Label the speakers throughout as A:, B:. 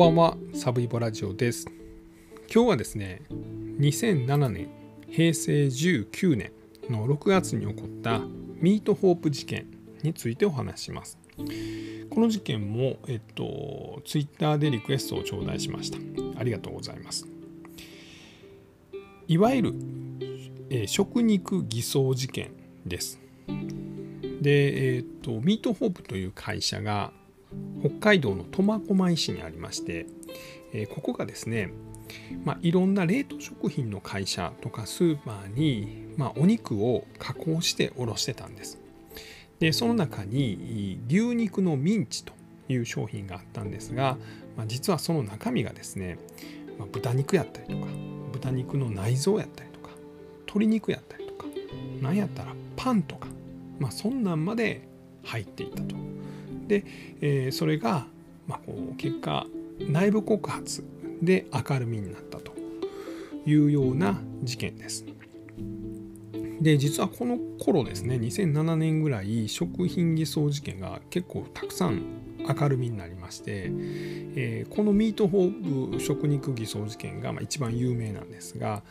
A: ばんはサブイボラジオです。今日はですね2007年平成19年の6月に起こったミートホープ事件についてお話します。この事件もえっとツイッターでリクエストを頂戴しました。ありがとうございます。いわゆる、えー、食肉偽装事件です。で、えーと、とミートホープという会社が北海道の苫小牧市にありまして、えー、ここがですね、まあ、いろんな冷凍食品の会社とかスーパーに、まあ、お肉を加工して卸してたんです。でその中に牛肉のミンチという商品があったんですが、まあ、実はその中身がですね、まあ、豚肉やったりとか豚肉の内臓やったりとか鶏肉やったりとか何やったらパンとか、まあ、そんなんまで入っていたと。で、えー、それが、まあ、こう結果内部告発で明るみになったというような事件です。で実はこの頃ですね2007年ぐらい食品偽装事件が結構たくさん明るみになりまして、えー、このミートホープ食肉偽装事件がまあ一番有名なんですが、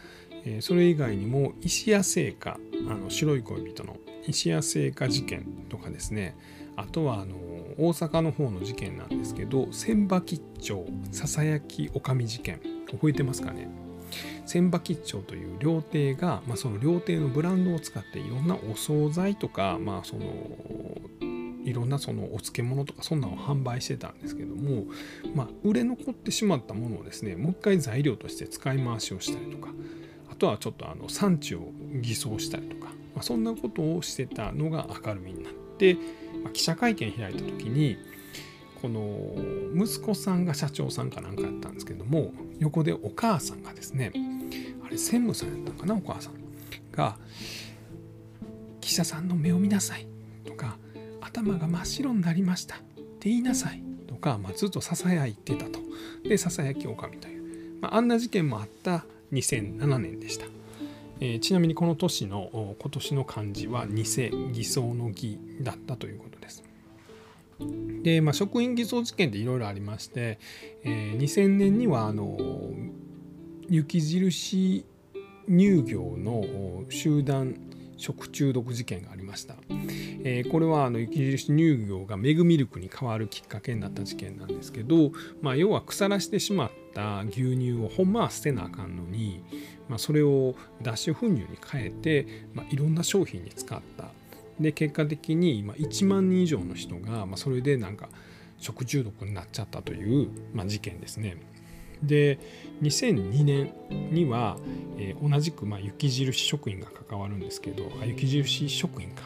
A: えー、それ以外にも石屋製菓あの白い恋人の石屋製菓事件とかですねあとはあの大阪の方の事件なんですけど千葉吉兆ささやきおかみ事件覚えてますかね？千葉吉兆という料亭が、まあ、その料亭のブランドを使っていろんなお惣菜とか、まあ、そのいろんなそのお漬物とかそんなのを販売してたんですけども、まあ、売れ残ってしまったものをですねもう一回材料として使い回しをしたりとかあとはちょっとあの産地を偽装したりとか、まあ、そんなことをしてたのが明るみになって、ま、記者会見開いた時にこの息子さんが社長さんかなんかやったんですけども横でお母さんがですねあれ専務さんやったのかなお母さんが「記者さんの目を見なさい」とか「頭が真っ白になりました」って言いなさいとか、まあ、ずっとささやいてたとでささやきおかみという、まあ、あんな事件もあった2007年でした。えー、ちなみにこの年の今年の漢字は偽偽装の偽だったということです。で、まあ、職員偽装事件っていろいろありまして、えー、2000年にはあの雪印乳業の集団食中毒事件がありました、えー、これはあの雪印乳業がメグミルクに変わるきっかけになった事件なんですけど、まあ、要は腐らしてしまった牛乳をほんまは捨てなあかんのに、まあ、それを脱脂粉乳に変えて、まあ、いろんな商品に使ったで結果的に1万人以上の人がまそれでなんか食中毒になっちゃったという、まあ、事件ですね。で2002年には、えー、同じく、まあ、雪印食品が関わるんですけど雪印食品か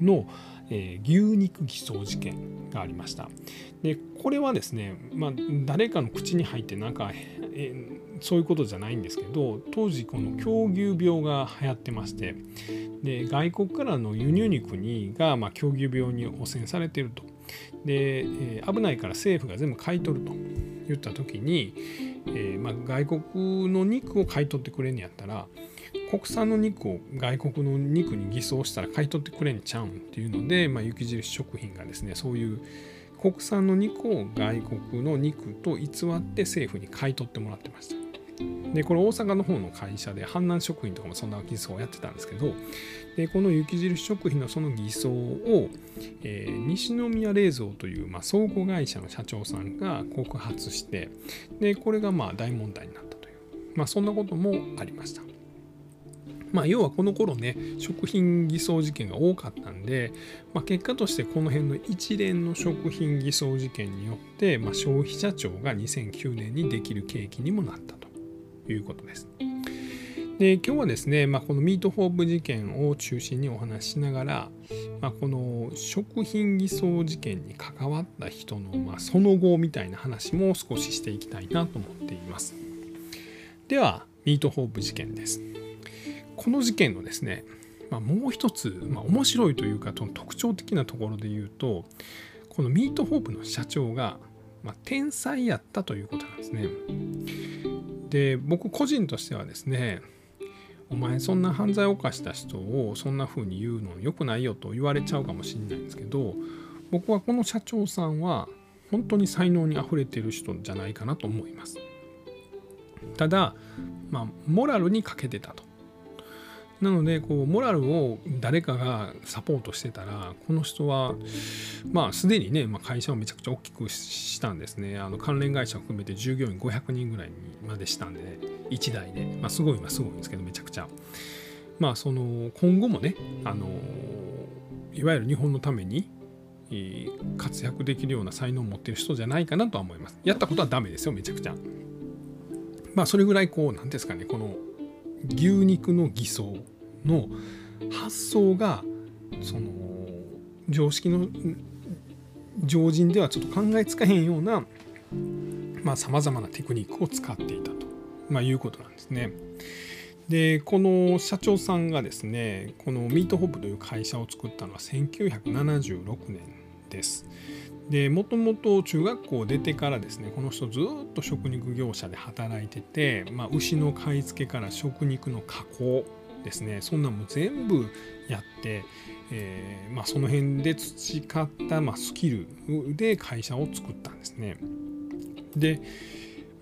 A: の、えー、牛肉偽装事件がありました。でこれはですね、まあ、誰かの口に入ってなんか、えー、そういうことじゃないんですけど当時この狂牛病が流行ってましてで外国からの輸入肉にが、まあ、狂牛病に汚染されていると。で、えー、危ないから政府が全部買い取ると言った時に、えーまあ、外国の肉を買い取ってくれんやったら国産の肉を外国の肉に偽装したら買い取ってくれんちゃうんっていうので、まあ、雪印食品がですねそういう国産の肉を外国の肉と偽って政府に買い取ってもらってました。でこれ大阪の方の会社で阪南食品とかもそんな偽装をやってたんですけどでこの雪印食品のその偽装を、えー、西宮冷蔵という、まあ、倉庫会社の社長さんが告発してでこれがまあ大問題になったという、まあ、そんなこともありました。まあ、要はこの頃ね食品偽装事件が多かったんで、まあ、結果としてこの辺の一連の食品偽装事件によって、まあ、消費者庁が2009年にできる契機にもなったということです。で今日はですね、まあ、このミートホープ事件を中心にお話ししながら、まあ、この食品偽装事件に関わった人の、まあ、その後みたいな話も少ししていきたいなと思っています。ではミートホープ事件です。この事件のですね、まあ、もう一つ、まあ、面白いというか特徴的なところで言うとこのミートホープの社長が、まあ、天才やったということなんですね。で僕個人としてはですねお前そんな犯罪を犯した人をそんな風に言うの良くないよと言われちゃうかもしれないんですけど僕はこの社長さんは本当に才能にあふれてる人じゃないかなと思います。ただ、まあ、モラルに欠けてたと。なのでこうモラルを誰かがサポートしてたらこの人はまあすでにね、まあ、会社をめちゃくちゃ大きくしたんですねあの関連会社を含めて従業員500人ぐらいにまでしたんで、ね、1台で、まあ、すごいはすごいんですけどめちゃくちゃまあその今後もねあのいわゆる日本のために活躍できるような才能を持ってる人じゃないかなとは思います。やったことはダメですよめちゃくちゃ。まあそれぐらいこう何ですかねこの牛肉の偽装の発想がその常識の常人ではちょっと考えつかへんようなさまざ、まなテクニックを使っていたと、まあ、いうことなんですね。でこの社長さんがですねこのミートホップという会社を作ったのは1976年です。でもともと中学校を出てからですねこの人ずっと食肉業者で働いてて、まあ、牛の買い付けから食肉の加工ですねそんなんも全部やって、えー、まあ、その辺で培った、まあ、スキルで会社を作ったんですね。で、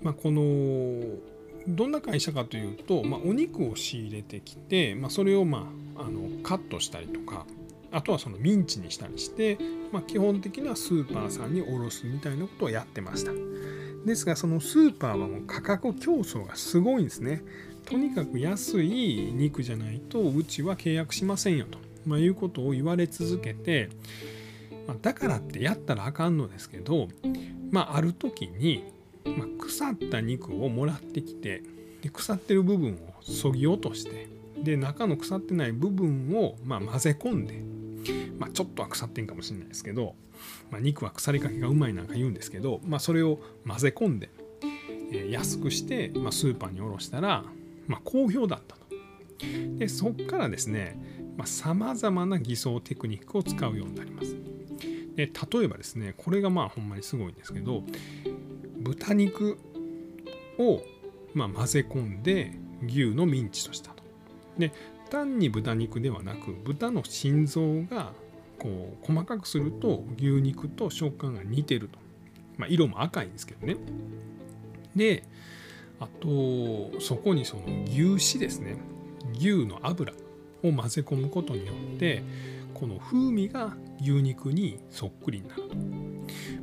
A: まあ、このどんな会社かというと、まあ、お肉を仕入れてきて、まあ、それを、まあ、あのカットしたりとかあとはそのミンチにしたりして、まあ、基本的にはスーパーさんに卸すみたいなことをやってました。ですがそのスーパーはもう価格競争がすごいんですね。とにかく安い肉じゃないとうちは契約しませんよと、まあ、いうことを言われ続けて、まあ、だからってやったらあかんのですけど、まあ、ある時に、ま、腐った肉をもらってきてで腐ってる部分をそぎ落としてで中の腐ってない部分をま混ぜ込んで、まあ、ちょっとは腐ってんかもしれないですけど、まあ、肉は腐りかけがうまいなんか言うんですけど、まあ、それを混ぜ込んで、え、安くして、まあ、スーパーに卸したらまあ、好評だったと。でそこからですねさまざ、まな偽装テクニックを使うようになります。で例えばですねこれがまあほんまにすごいんですけど豚肉をま混ぜ込んで牛のミンチとしたと。で単に豚肉ではなく豚の心臓がこう細かくすると牛肉と食感が似てると。まあ、色も赤いんですけどね。であとそこにその牛脂ですね。牛の油を混ぜ込むことによってこの風味が牛肉にそっくりになると、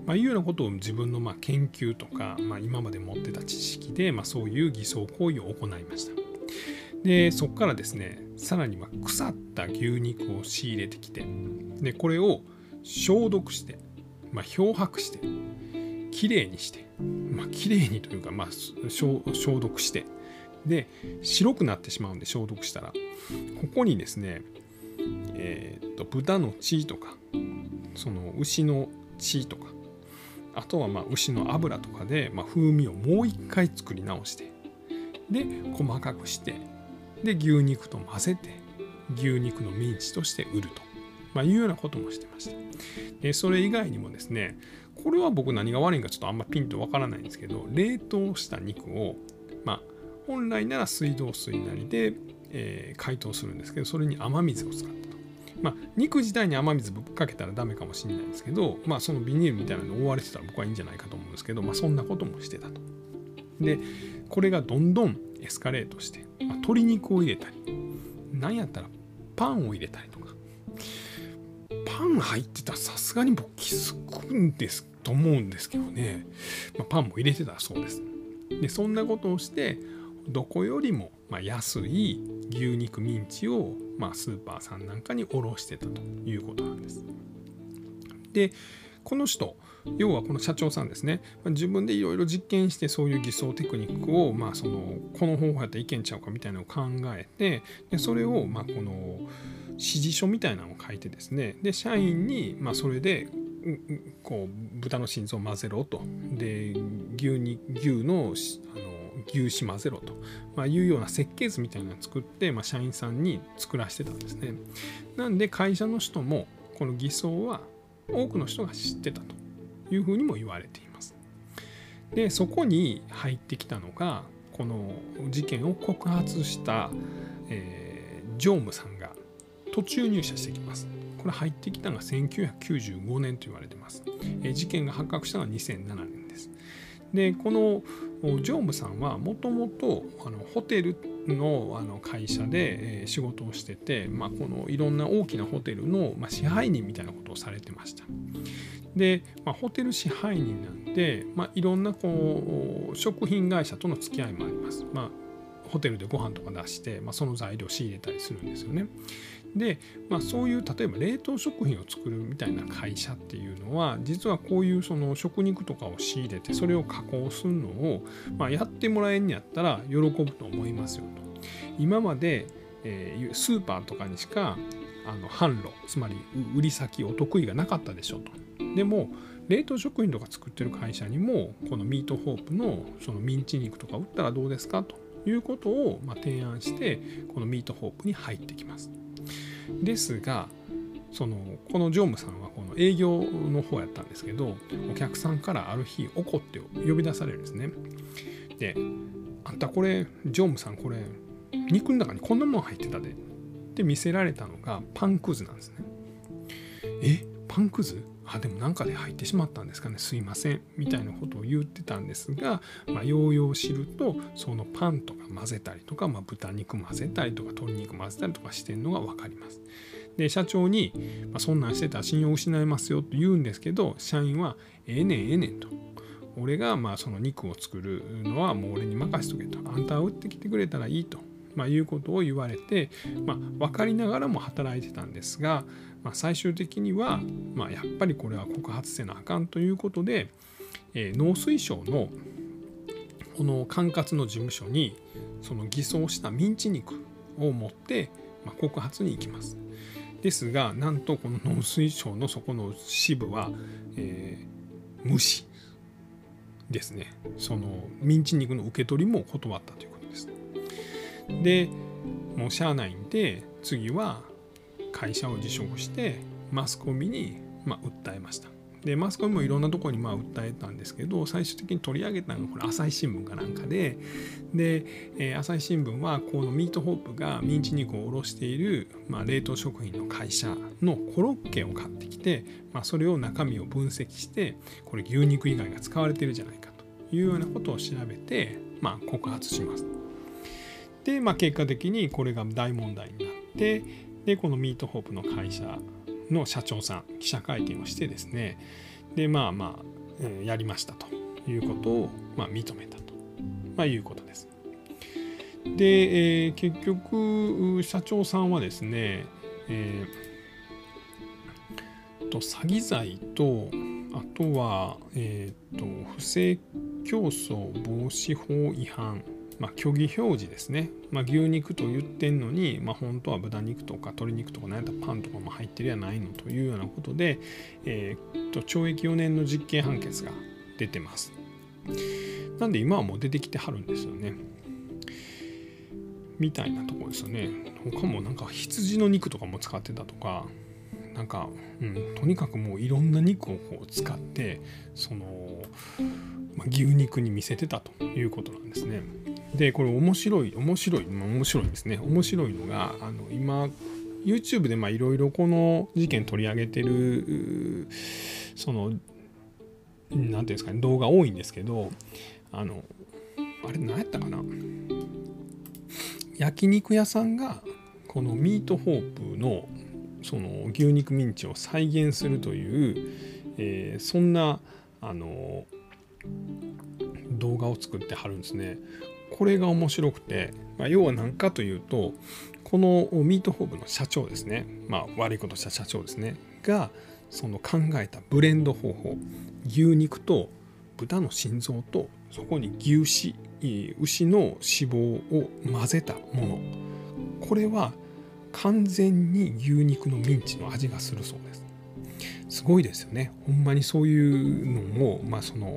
A: まあ、いうようなことを自分のま研究とか、まあ、今まで持ってた知識で、まあ、そういう偽装行為を行いました。でそこからですねさらには腐った牛肉を仕入れてきてでこれを消毒して、ま漂白してきれいにしてまあ綺麗にというか、まあ、消毒してで白くなってしまうんで消毒したらここにですねえー、っと豚の血とかその牛の血とかあとはまあ牛の油とかで、まあ、風味をもう一回作り直してで細かくしてで牛肉と混ぜて牛肉のミンチとして売ると、まあ、いうようなこともしてました。でそれ以外にもですねこれは僕何が悪いんかちょっとあんまピンとわからないんですけど冷凍した肉をまあ本来なら水道水なりで、えー、解凍するんですけどそれに雨水を使ったと。まあ、肉自体に雨水ぶっかけたらダメかもしれないんですけど、まあ、そのビニールみたいなのに覆われてたら僕はいいんじゃないかと思うんですけど、まあ、そんなこともしてたと。でこれがどんどんエスカレートして、まあ、鶏肉を入れたりなんやったらパンを入れたりとパン入ってたらさすがに僕気づくんですと思うんですけどね、まあ、パンも入れてたそうです。でそんなことをしてどこよりも安い牛肉ミンチをまスーパーさんなんかに卸してたということなんです。でこの人要はこの社長さんですね。自分でいろいろ実験してそういう偽装テクニックを、まあ、そのこの方法やったらいけんちゃうかみたいなのを考えてでそれをまこの指示書みたいなのを書いてですね。で社員にまそれでこう豚の心臓を混ぜろと。で牛に牛のあの牛脂混ぜろと、まあ、いうような設計図みたいなのを作って、まあ、社員さんに作らせてたんですね。なんで会社の人もこの偽装は多くの人が知ってたと。いうふうにも言われています。でそこに入ってきたのがこの事件を告発した、えー、常務さんが途中入社してきます。これ入ってきたのが1995年と言われてます、えー、事件が発覚したのは2007年ですでこのジョームさんはもともとホテルのあの会社で、え、仕事をしてて、まあ、このいろんな大きなホテルの、ま、支配人みたいなことをされてました。で、まあ、ホテル支配人なんで、まあ、いろんなこう食品会社との付き合いもあります、まあ、ホテルでご飯とか出して、まあ、その材料を仕入れたりするんですよね。で、まあ、そういう例えば冷凍食品を作るみたいな会社っていうのは実はこういうその食肉とかを仕入れてそれを加工するのを、まあ、やってもらえんやったら喜ぶと思いますよと。今まで、えー、スーパーとかにしかあの販路つまり売り先お得意がなかったでしょと。でも冷凍食品とか作ってる会社にもこのミートホープのそのミンチ肉とか売ったらどうですかということをま提案してこのミートホープに入ってきます。ですがそのこの常務さんはこの営業の方やったんですけどお客さんからある日怒って呼び出されるんですね。で「あんたこれ常務さんこれ肉の中にこんなもん入ってたで」って見せられたのがパンくずなんですね。え？パンくず？あでもなんかで入ってしまったんですかねすいませんみたいなことを言ってたんですが、まあ、ようよう知るとそのパンとか混ぜたりとか、まあ、豚肉混ぜたりとか鶏肉混ぜたりとかしてるのが分かります。で社長に、まあ、そんなんしてたら信用失いますよと言うんですけど社員はええねんええねんと。俺がまあその肉を作るのはもう俺に任せとけと。あんたは売ってきてくれたらいいと。まあ、いうことを言われて、まあ、分かりながらも働いてたんですが、まあ、最終的には、まあ、やっぱりこれは告発せなあかんということで、えー、農水省のこの管轄の事務所にその偽装したミンチ肉を持って、まあ、告発に行きます。ですがなんとこの農水省のそこの支部は、えー、無視ですねそのミンチ肉の受け取りも断ったということで。もうしゃあないんで次は会社を辞職してマスコミにま訴えました。でマスコミもいろんなところにまあ訴えたんですけど最終的に取り上げたのがこれ朝日新聞かなんかでで、えー、朝日新聞はこのミートホープがミンチ肉を卸している、まあ、冷凍食品の会社のコロッケを買ってきて、まあ、それを中身を分析してこれ牛肉以外が使われてるじゃないかというようなことを調べて、まあ、告発します。で、まあ、結果的にこれが大問題になってでこのミートホープの会社の社長さん記者会見をしてですねでまあまあ、え、やりましたということを、まあ、認めたと、まあ、いうことです。で、えー、結局社長さんはですね、えー、と詐欺罪とあとは、えーと不正競争防止法違反まあ、虚偽表示ですね、まあ、牛肉と言ってんのに、まあ、本当は豚肉とか鶏肉とか何やったらパンとかも入ってるやないのというようなことで、えー、と懲役4年の実刑判決が出てます。なんで今はもう出てきてはるんですよね。みたいなとこですよね。他もなんか羊の肉とかも使ってたとか、なんか、うん、とにかくもういろんな肉をこう使ってその、ま、牛肉に見せてたということなんですね。でこれ面白い面白い、まあ、面白いですね面白いのがあの今 YouTube でいろいろこの事件取り上げてるその何ていうんですかね動画多いんですけどあのあれ何やったかな？焼肉屋さんがこのミートホープのその牛肉ミンチを再現するという、えー、そんなあの動画を作ってはるんですね。これが面白くて、まあ、要は何かというとこのミートホープの社長ですね、まあ、悪いことした社長ですね。がその考えたブレンド方法牛肉と豚の心臓とそこに牛脂牛の脂肪を混ぜたもの。これは完全に牛肉のミンチの味がするそうです。すごいですよね。ほんまにそういうのをまあその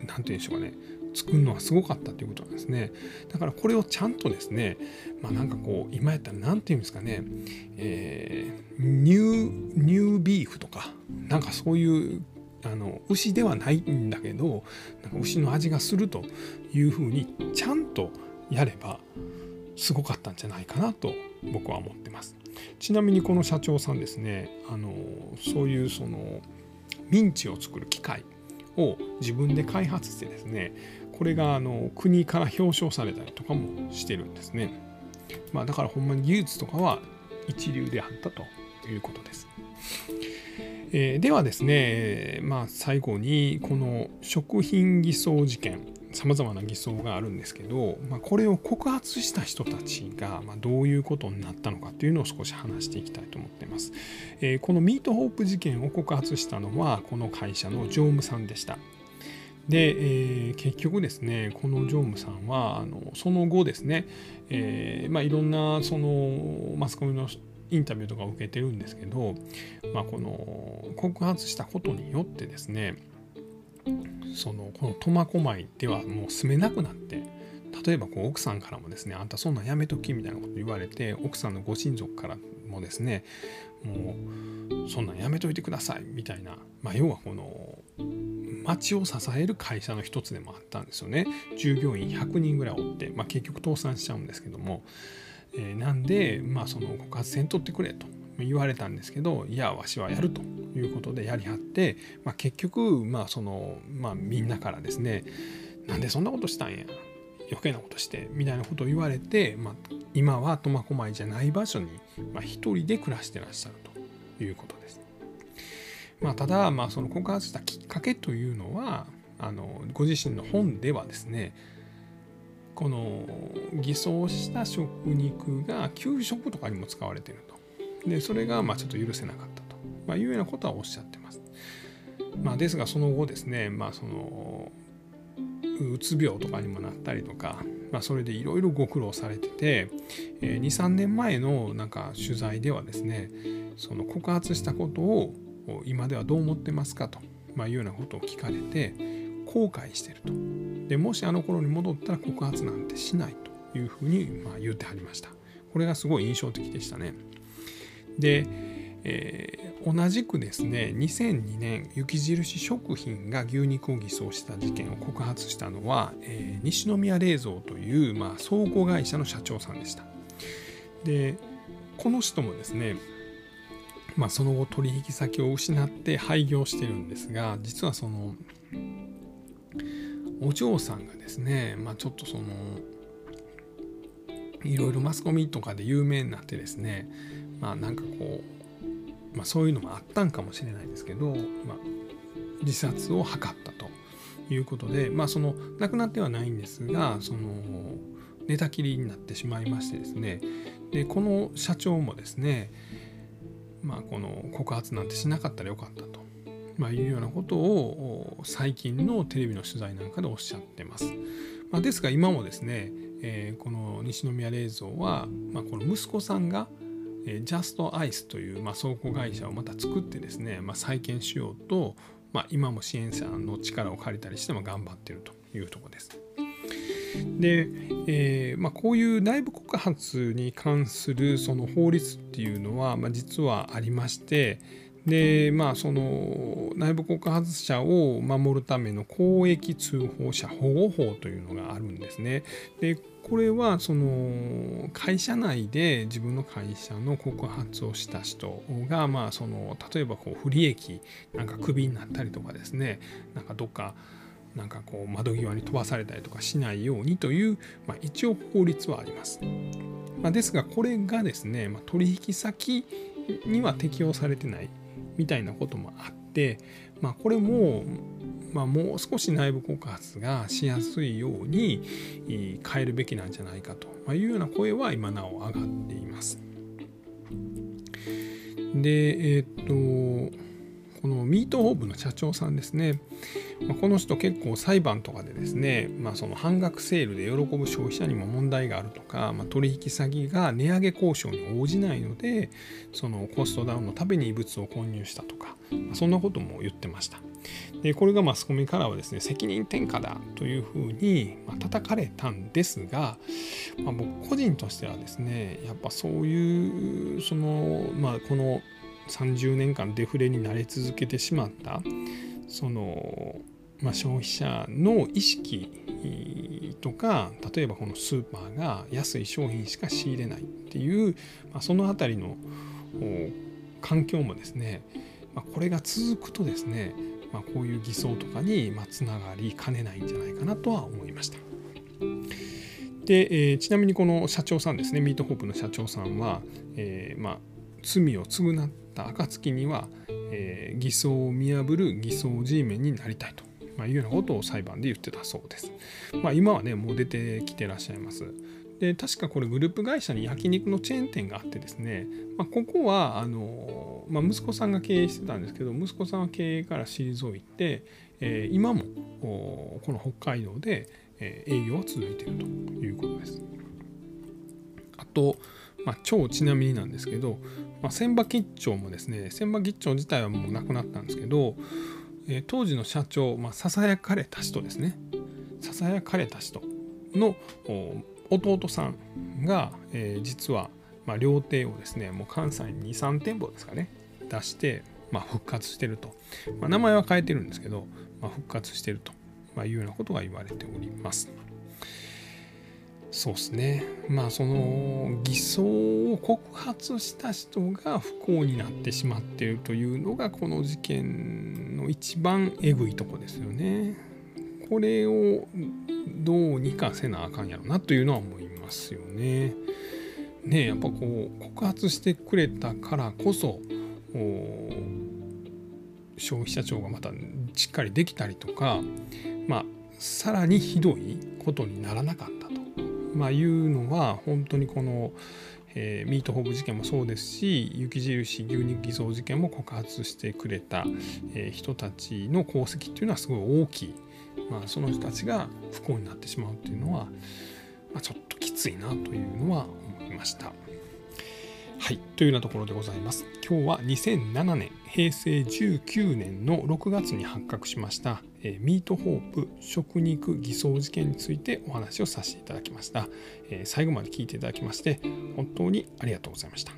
A: 何て言うんでしょうかね。作るのはすごかったということなんですねだからこれをちゃんとですねまあなんかこう今やったら何て言うんですかね、えー、ニューニュービーフとかなんかそういうあの牛ではないんだけどなんか牛の味がするというふうにちゃんとやればすごかったんじゃないかなと僕は思ってます。ちなみにこの社長さんですねあのそういうそのミンチを作る機械を自分で開発してですねこれがあの国から表彰されたりとかもしてるんですね、まあ、だからほんまに技術とかは一流であったということです。えー、ではですね、まあ、最後にこの食品偽装事件さまざまな偽装があるんですけど、まあ、これを告発した人たちが、まどういうことになったのかというのを少し話していきたいと思っています。えー、このミートホープ事件を告発したのはこの会社の常務さんでした。で、えー、結局ですねこの常務さんはあのその後ですね、えーまあ、いろんなそのマスコミのインタビューとかを受けてるんですけど、まあ、この告発したことによってですねそのこの苫小牧ではもう住めなくなって例えばこう奥さんからもですねあんたそんなんやめときみたいなこと言われて奥さんのご親族からもですねもうそんなんやめといてくださいみたいな、まあ、要はこの町を支える会社の一つでもあったんですよね。従業員100人ぐらいおって、まあ、結局倒産しちゃうんですけども。えー、なんで、まあ、その告発せんとってくれと言われたんですけどいやわしはやるということでやりはって、まあ、結局、まあそのまあ、みんなからですねなんでそんなことしたんや余計なことしてみたいなことを言われて、まあ、今は苫小牧じゃない場所に、まあ、一人で暮らしてらっしゃるということです。まあ、ただ、まあ、その告発したきっかけというのはあのご自身の本ではですねこの偽装した食肉が給食とかにも使われていると。でそれがまあちょっと許せなかったと、まあ、いうようなことはおっしゃってます、まあ、ですがその後ですねまあそのうつ病とかにもなったりとか、まあ、それでいろいろご苦労されてて、えー、23年前のなんか取材ではですねその告発したことを今ではどう思ってますかと、まあ、いうようなことを聞かれて後悔してると。でもしあの頃に戻ったら告発なんてしないというふうにま言ってはりました。これがすごい印象的でしたね。で、えー、同じくですね2002年雪印食品が牛肉を偽装した事件を告発したのは、えー、西宮冷蔵という、まあ、倉庫会社の社長さんでした。でこの人もですねまあ、その後取引先を失って廃業してるんですが実はそのお嬢さんがですね、まあ、ちょっとそのいろいろマスコミとかで有名になってですねまあなんかこう、まあ、そういうのもあったんかもしれないですけど、まあ、自殺を図ったということでまあその亡くなってはないんですがその寝たきりになってしまいましてですねでこの社長もですねまあこの告発なんてしなかったらよかったとまあ、いうようなことを最近のテレビの取材なんかでおっしゃってます。まあ、ですが今もですね、えー、この西宮冷蔵は、まあ、この息子さんがジャストアイスという、まあ、倉庫会社をまた作ってですね、まあ、再建しようと、まあ、今も支援者の力を借りたりしても頑張ってるというとこです。で、えーまあ、こういう内部告発に関するその法律っていうのは、まあ、実はありまして、でまあその内部告発者を守るための公益通報者保護法というのがあるんですね。でこれはその会社内で自分の会社の告発をした人がまあその例えばこう不利益なんかクビになったりとかですねなんかどっかなんかこう窓際に飛ばされたりとかしないようにという、まあ、一応法律はあります。まあ、ですがこれがですね、まあ、取引先には適用されてないみたいなこともあって、まあ、これも、まあ、もう少し内部告発がしやすいように変えるべきなんじゃないかというような声は今なお上がっています。で、えっ、とこのミートホープの社長さんですね、まあ、この人結構裁判とかでですね、まあ、その半額セールで喜ぶ消費者にも問題があるとか、まあ、取引先が値上げ交渉に応じないのでそのコストダウンのために異物を購入したとか、まあ、そんなことも言ってました。でこれがマスコミからはですね責任転嫁だというふうに、ま、叩かれたんですが、まあ、僕個人としてはですねやっぱそういうそのまあこの30年間デフレになり続けてしまったその、まあ、消費者の意識とか例えばこのスーパーが安い商品しか仕入れないっていう、まあ、その辺りの環境もですね、まあ、これが続くとですね、まあ、こういう偽装とかにまつながりかねないんじゃないかなとは思いました。で、えー、ちなみにこの社長さんですねミートホープの社長さんは、えー、まあ、罪を償った暁には、えー、偽装を見破る偽装 G メンになりたいと、まあ、いうようなことを裁判で言ってたそうです。まあ、今はねもう出てきてらっしゃいます。で確かこれグループ会社に焼肉のチェーン店があってですね、まあ、ここはあの、まあ、息子さんが経営してたんですけど息子さんは経営から退いて、えー、今もこの北海道で営業は続いているということです。あと、まあ、超ちなみになんですけど、まあ、千葉吉兆もですね千葉吉兆自体はもうなくなったんですけど、えー、当時の社長、ささやかれた人ですねささやかれた人の弟さんが、えー、実は、まあ、料亭をですねもう関西に23店舗ですかね出して、まあ、復活してると、まあ、名前は変えてるんですけど、まあ、復活してると、まあ、いうようなことが言われております。そうですねまあその偽装を告発した人が不幸になってしまっているというのがこの事件の一番えぐいとこですよね。これをどうにかせなあかんやろなというのは思いますよね。ねやっぱこう告発してくれたからこそ消費者庁がまたしっかりできたりとかまあさらにひどいことにならなかったまあ、いうのは本当にこの、えー、ミートホーブ事件もそうですし雪印牛肉偽造事件も告発してくれた、えー、人たちの功績っていうのはすごい大きい、まあ、その人たちが不幸になってしまうっていうのは、まあ、ちょっときついなというのは思いました。はい、というようなところでございます。今日は2007年、平成19年の6月に発覚しました、えー、ミートホープ食肉偽装事件についてお話をさせていただきました、えー、最後まで聞いていただきまして、本当にありがとうございました。